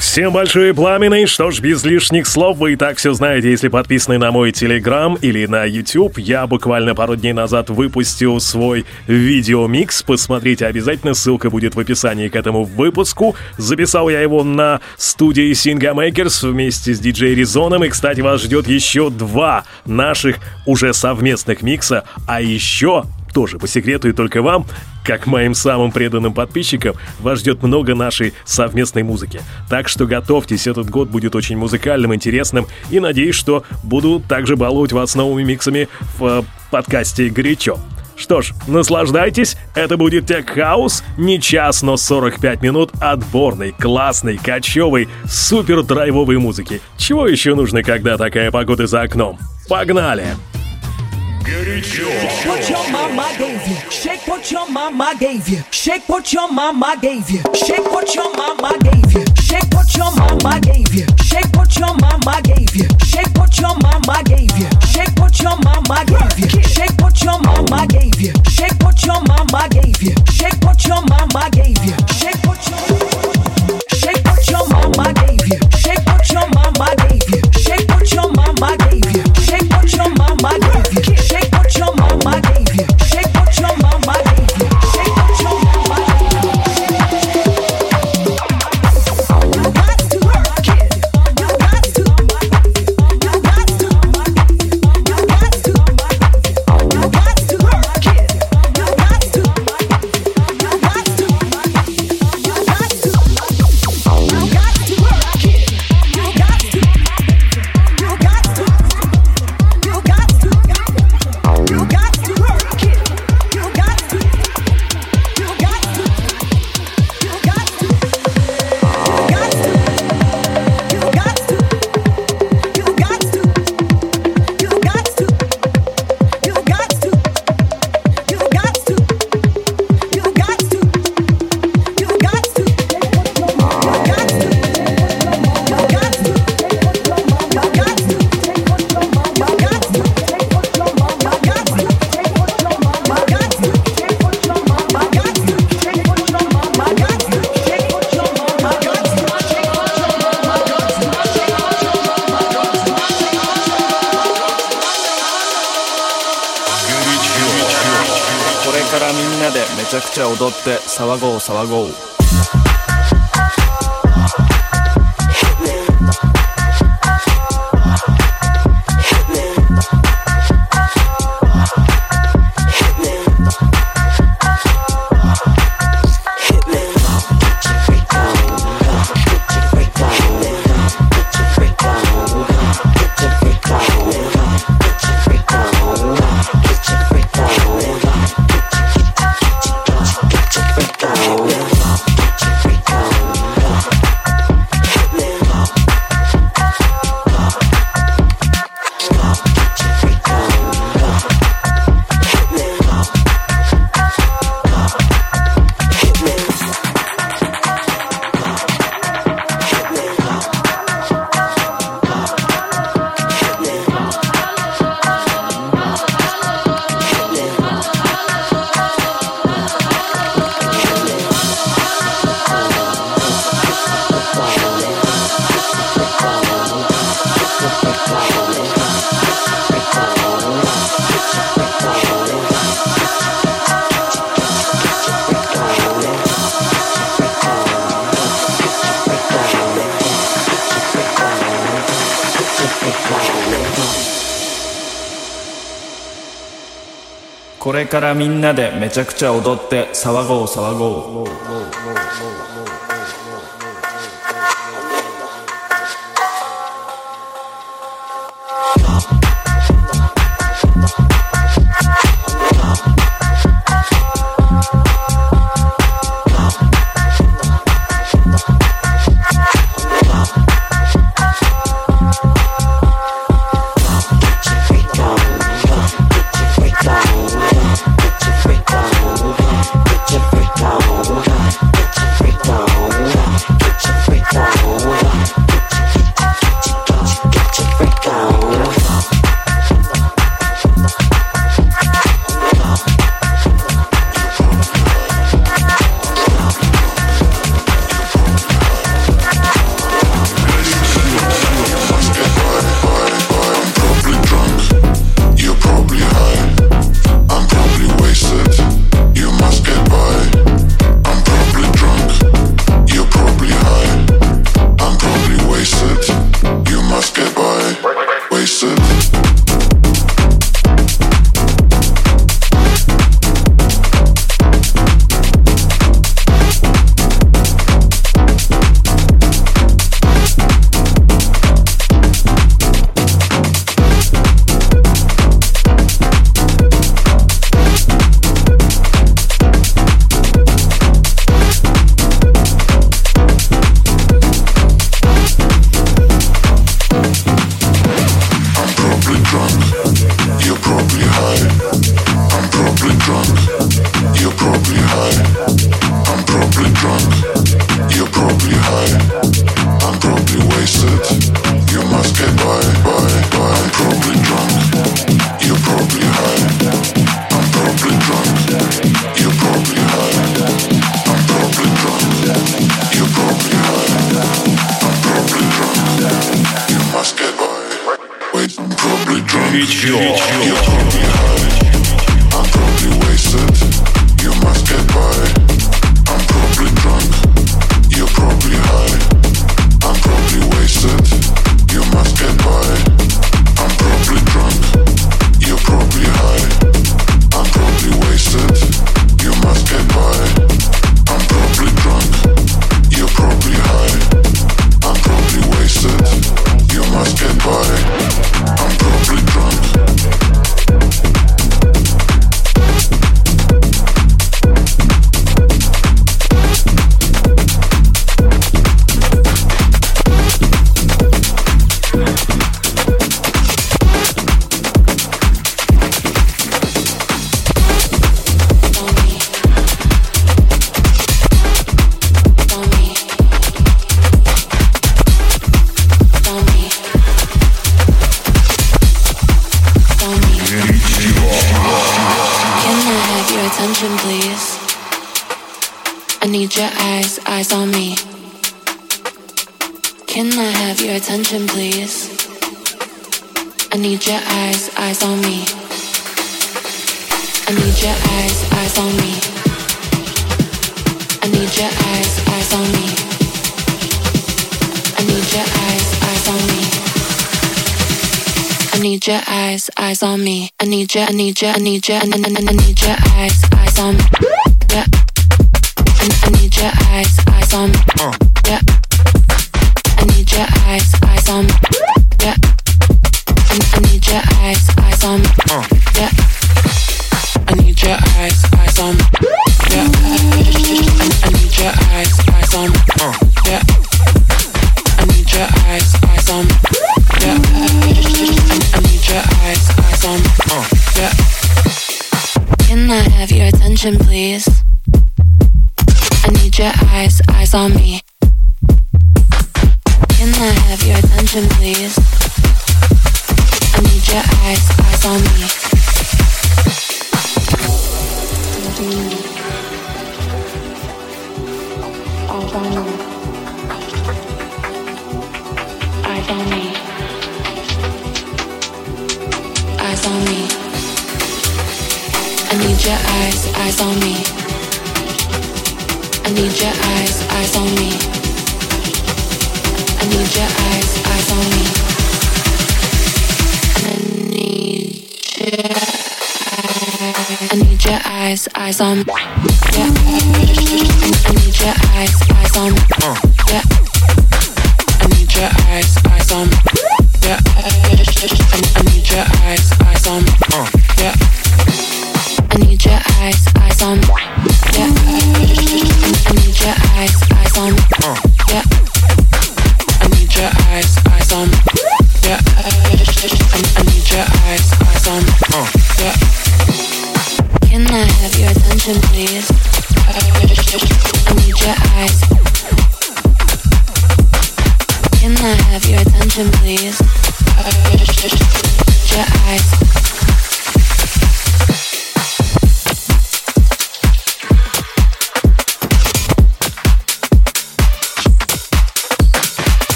Всем большое пламенный, что ж, без лишних слов, вы и так все знаете, если подписаны на мой телеграм или на YouTube. Я буквально пару дней назад выпустил свой видеомикс, посмотрите обязательно, ссылка будет в описании к этому выпуску. Записал я его на студии Makers вместе с диджей Резоном, и, кстати, вас ждет еще два наших уже совместных микса, а еще тоже по секрету и только вам, как моим самым преданным подписчикам, вас ждет много нашей совместной музыки. Так что готовьтесь, этот год будет очень музыкальным, интересным, и надеюсь, что буду также баловать вас новыми миксами в э, подкасте «Горячо». Что ж, наслаждайтесь, это будет Тек Хаус, не час, но 45 минут отборной, классной, кочевой, супер драйвовой музыки. Чего еще нужно, когда такая погода за окном? Погнали! Shake what your mama gave you. Shake what your mama gave you. Shake what your mama gave you. Shake what your mama gave you. Shake what your mama gave you. Shake what your mama gave you. Shake what your mama gave you. Shake what your mama gave you. でめちゃくちゃ踊って騒ごう騒ごう」これからみんなでめちゃくちゃ踊って騒ごう騒ごう。Need you, I need you, I need, your eyes, eyes on me. Attention, please? I need your eyes, eyes on me. Can I have your attention, please? I need your eyes, eyes on me. Eyes on me. Eyes on me. Eyes on me. I need your eyes, eyes on me. I need your eyes, eyes on me. I need your eyes, eyes on me. I need your I need your eyes, eyes on. Yeah. I need your eyes, eyes on. Yeah. I need your eyes, eyes on. Yeah. I need your eyes, eyes on eyes, eyes on. Yeah. I need your eyes, eyes on. Yeah. I need your eyes, eyes on. Yeah. I need your eyes, eyes on. Yeah. Can I have your attention, please? I need your eyes. Can I have your attention, please? Your eyes.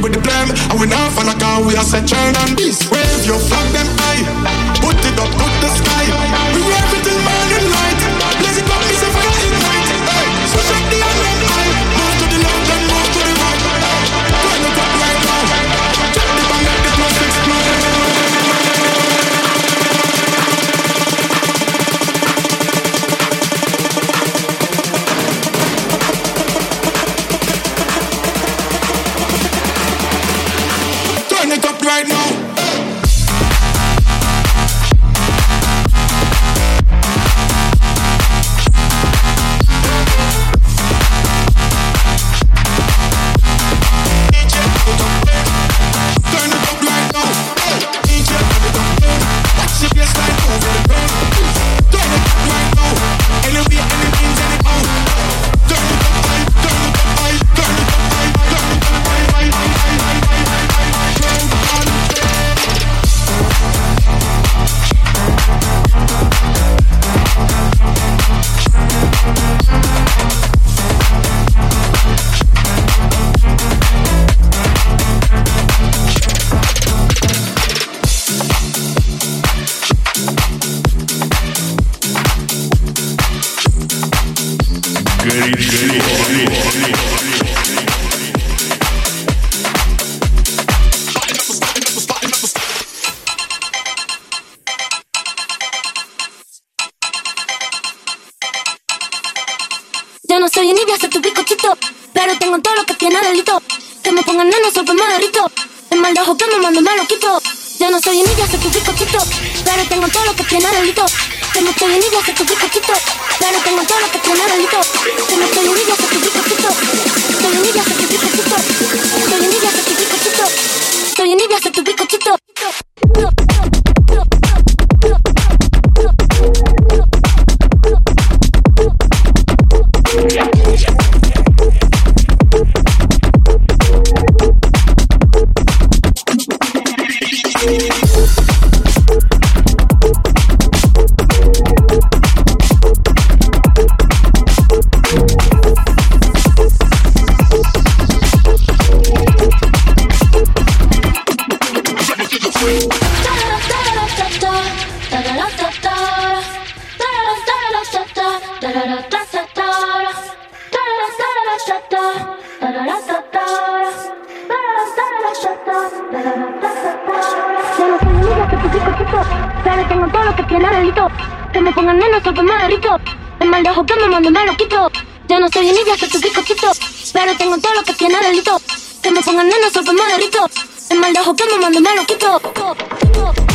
with the blame. And we not fall like how we are set churn and peace. pongan todo lo que tiene delito. Que me pongan menos sobre maderito. El mal dejo que me mande me lo quito. Yo no soy ni que tu picoquito. Pero tengo todo lo que tiene delito. Que me pongan menos sobre maderito. El mal dejo que me mande me lo quito.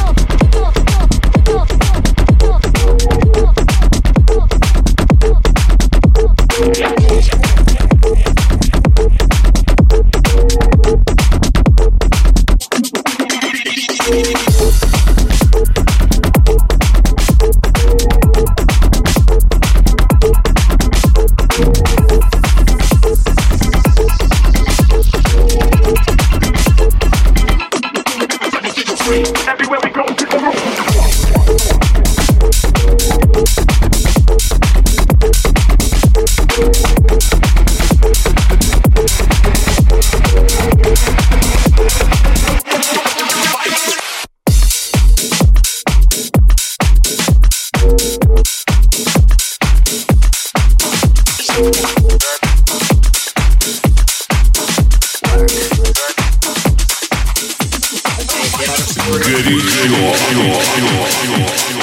最後最後最後最後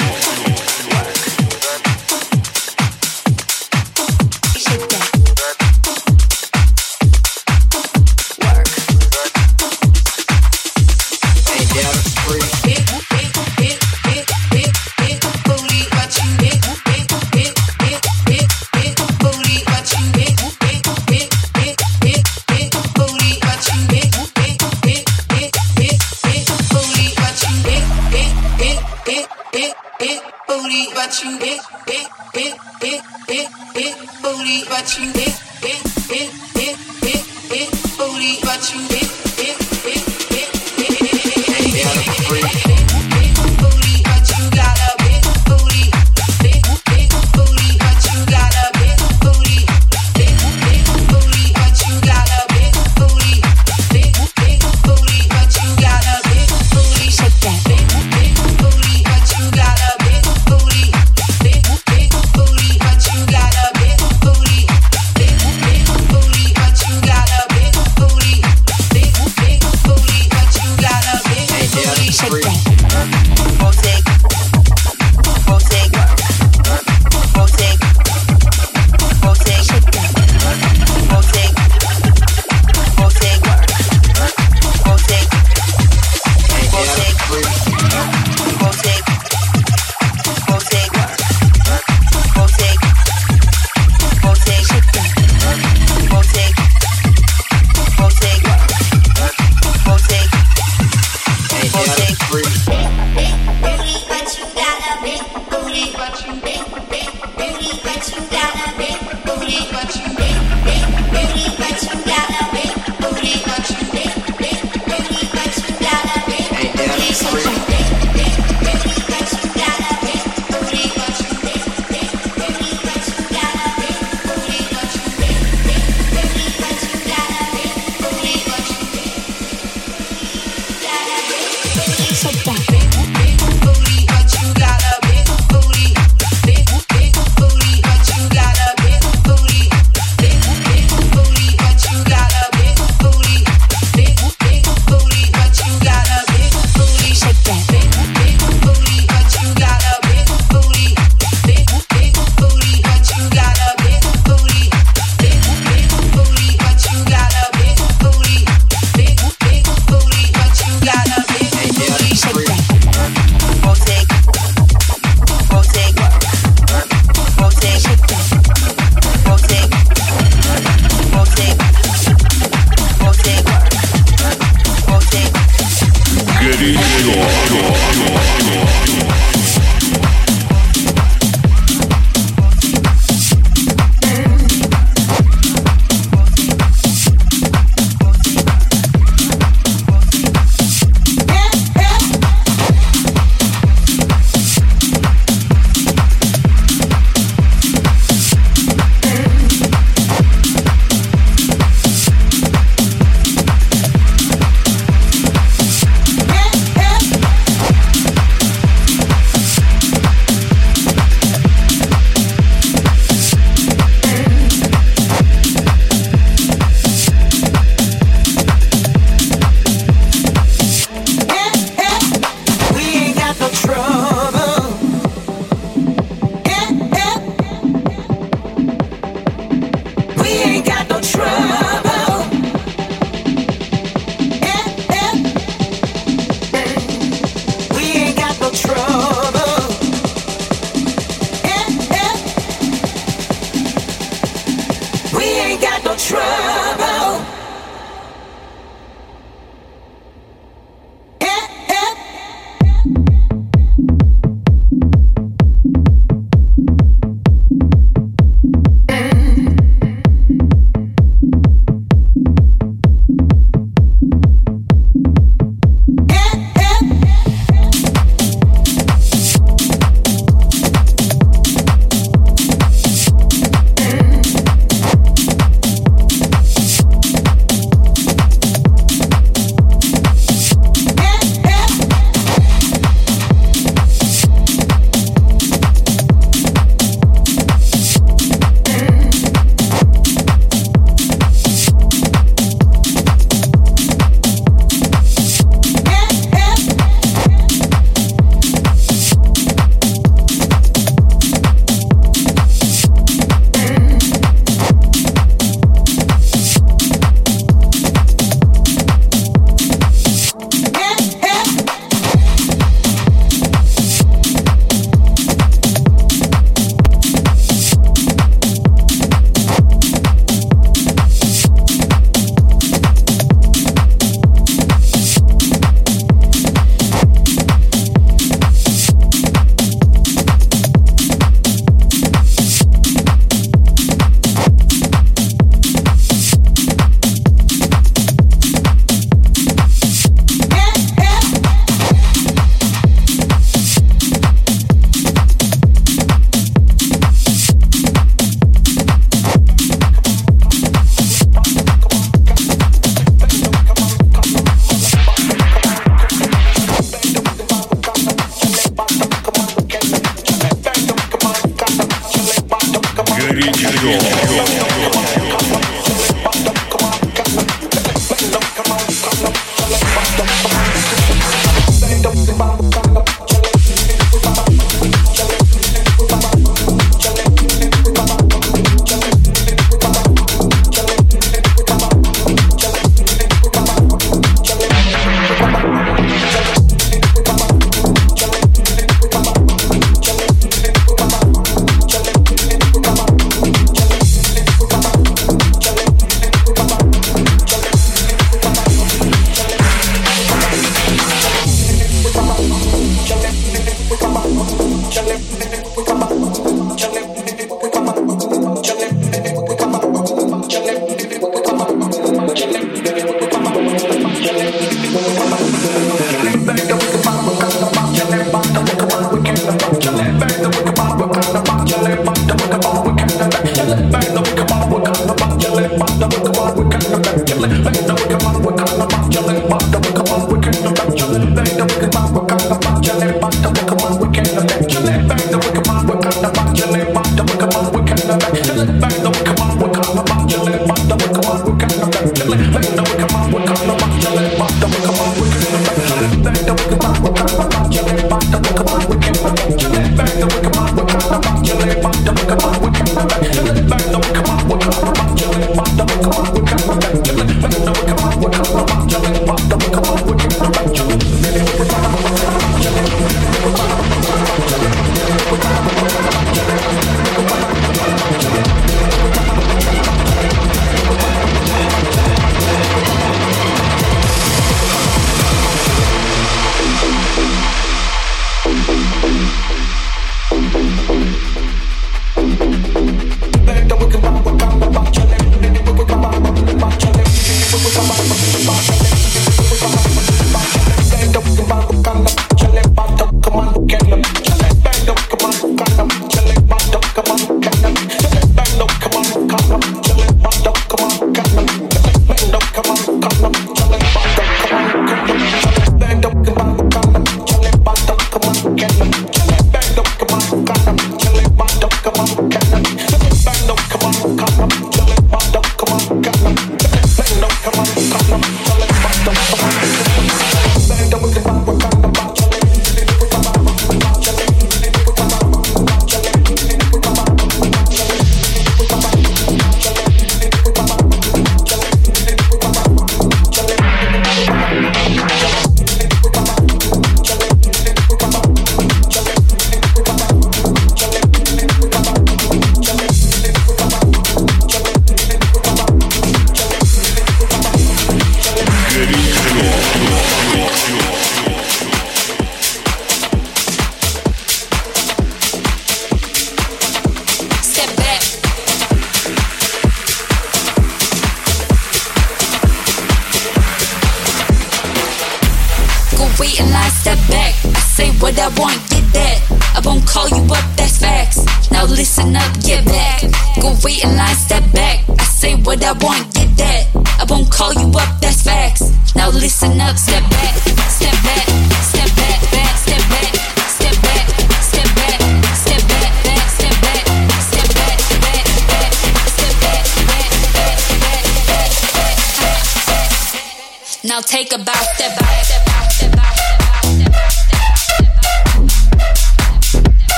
Now take a bow, step back, step back, step back.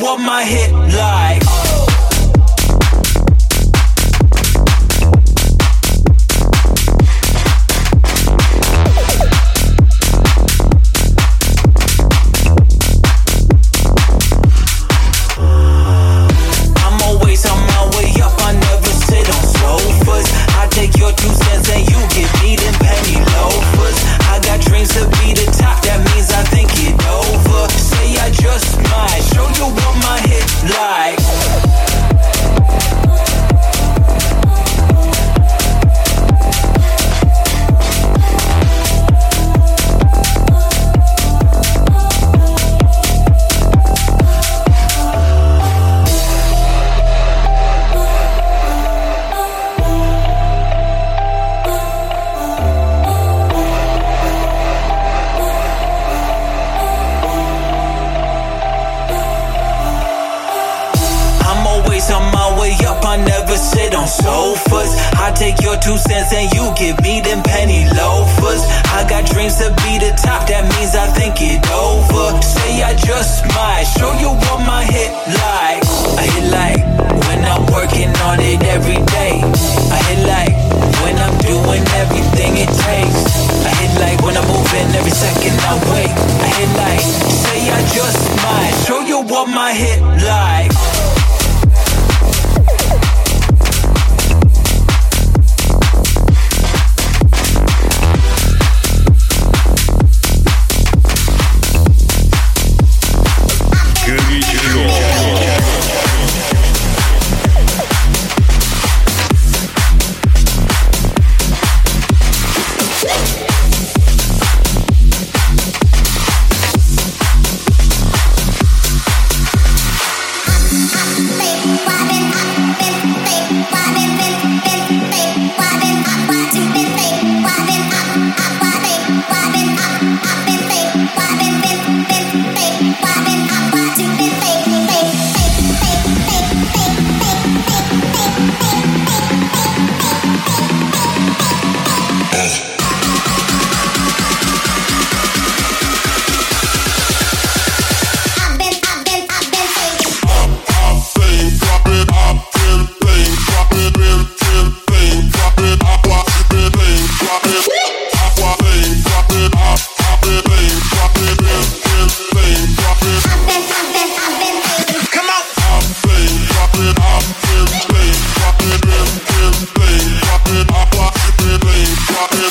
what my hit like.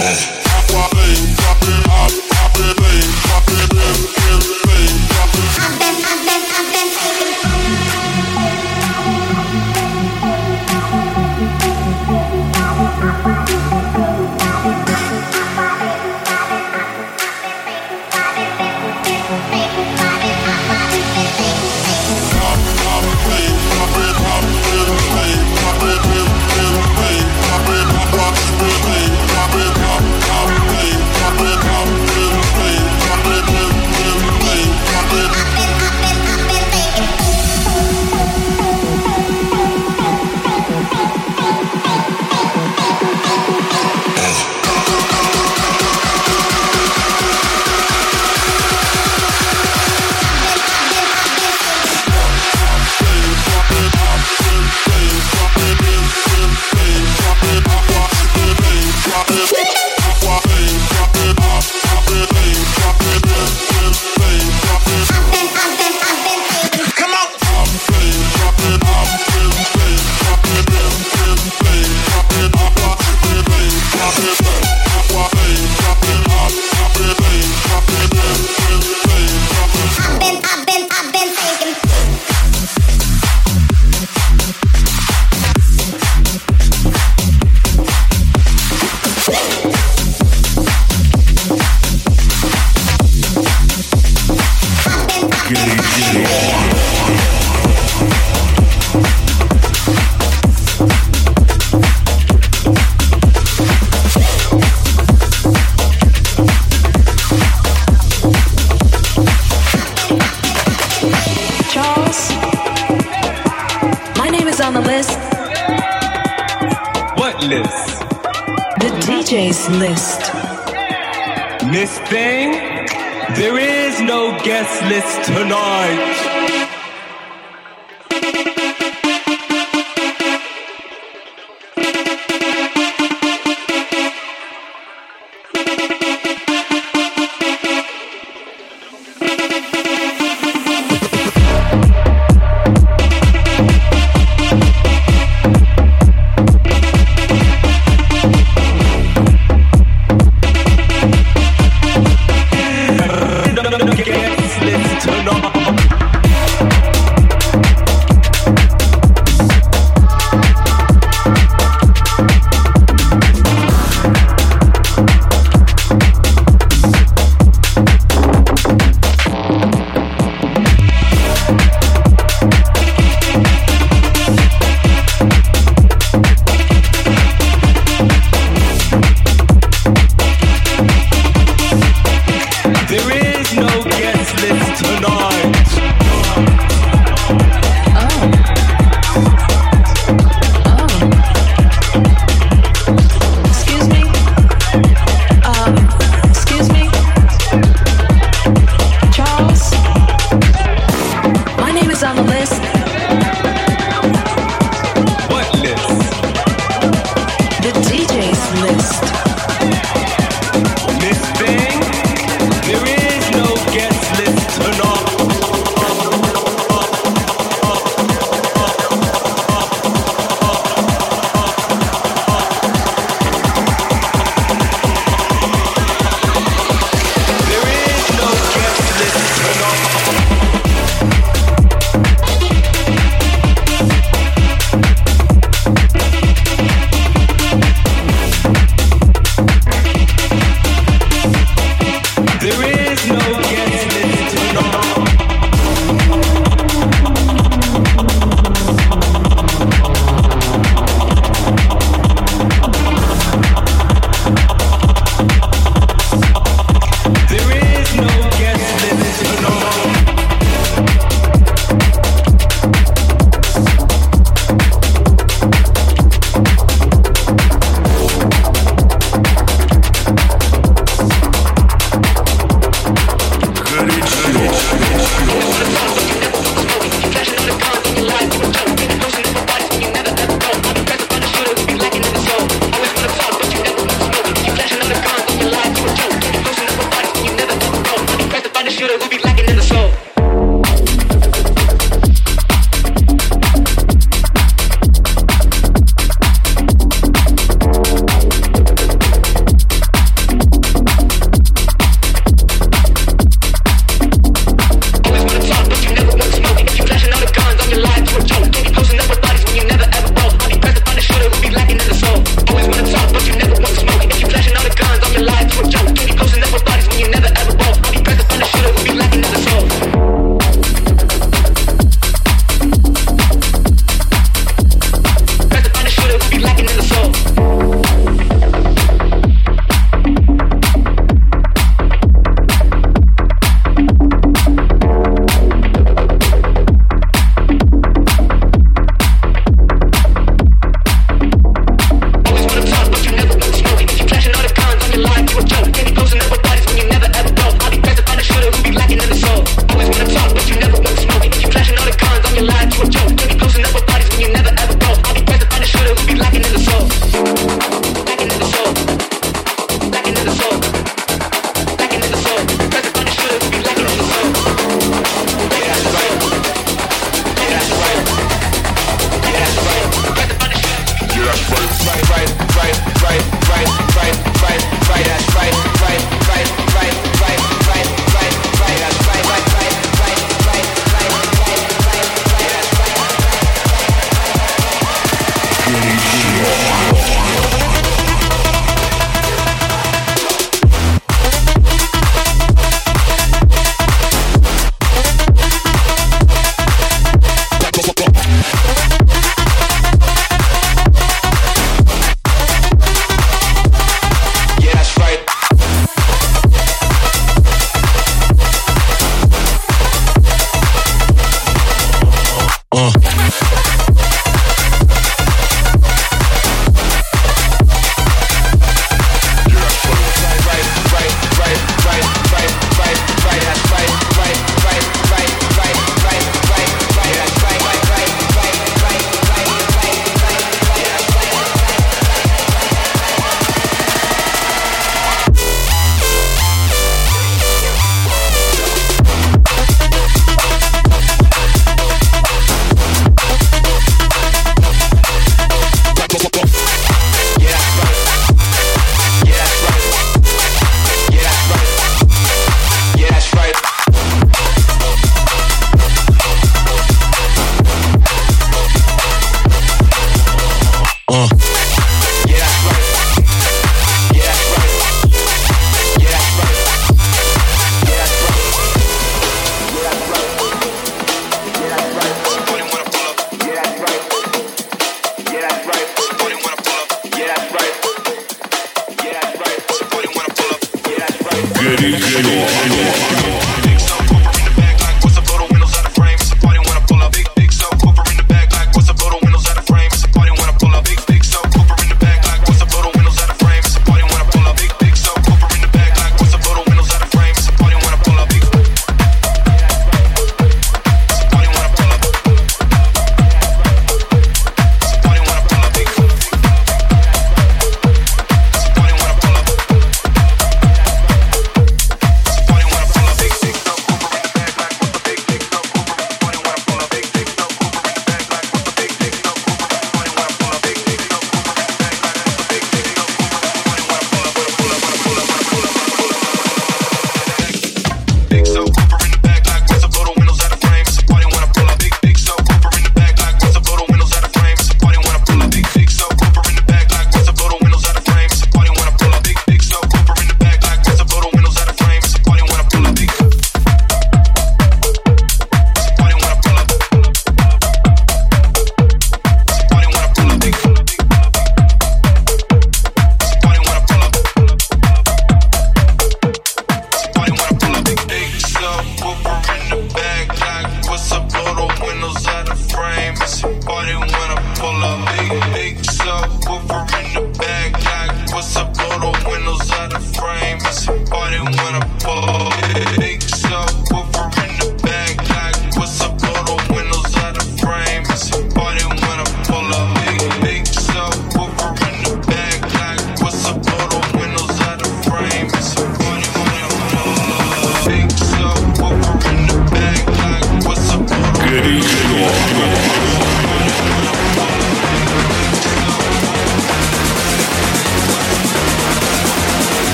诶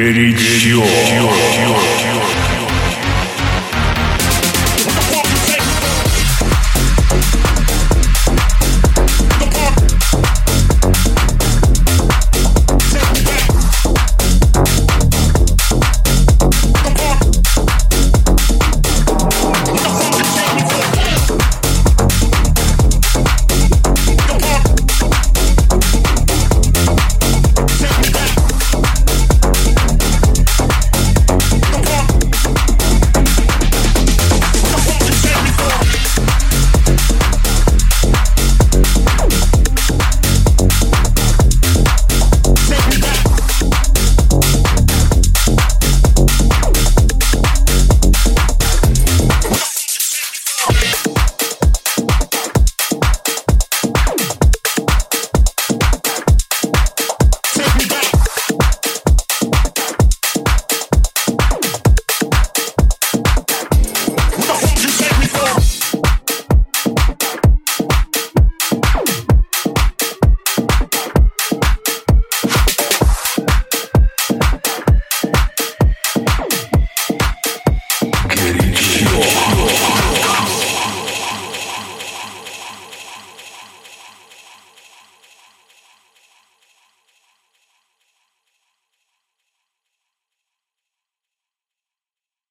Горячо. Горячо.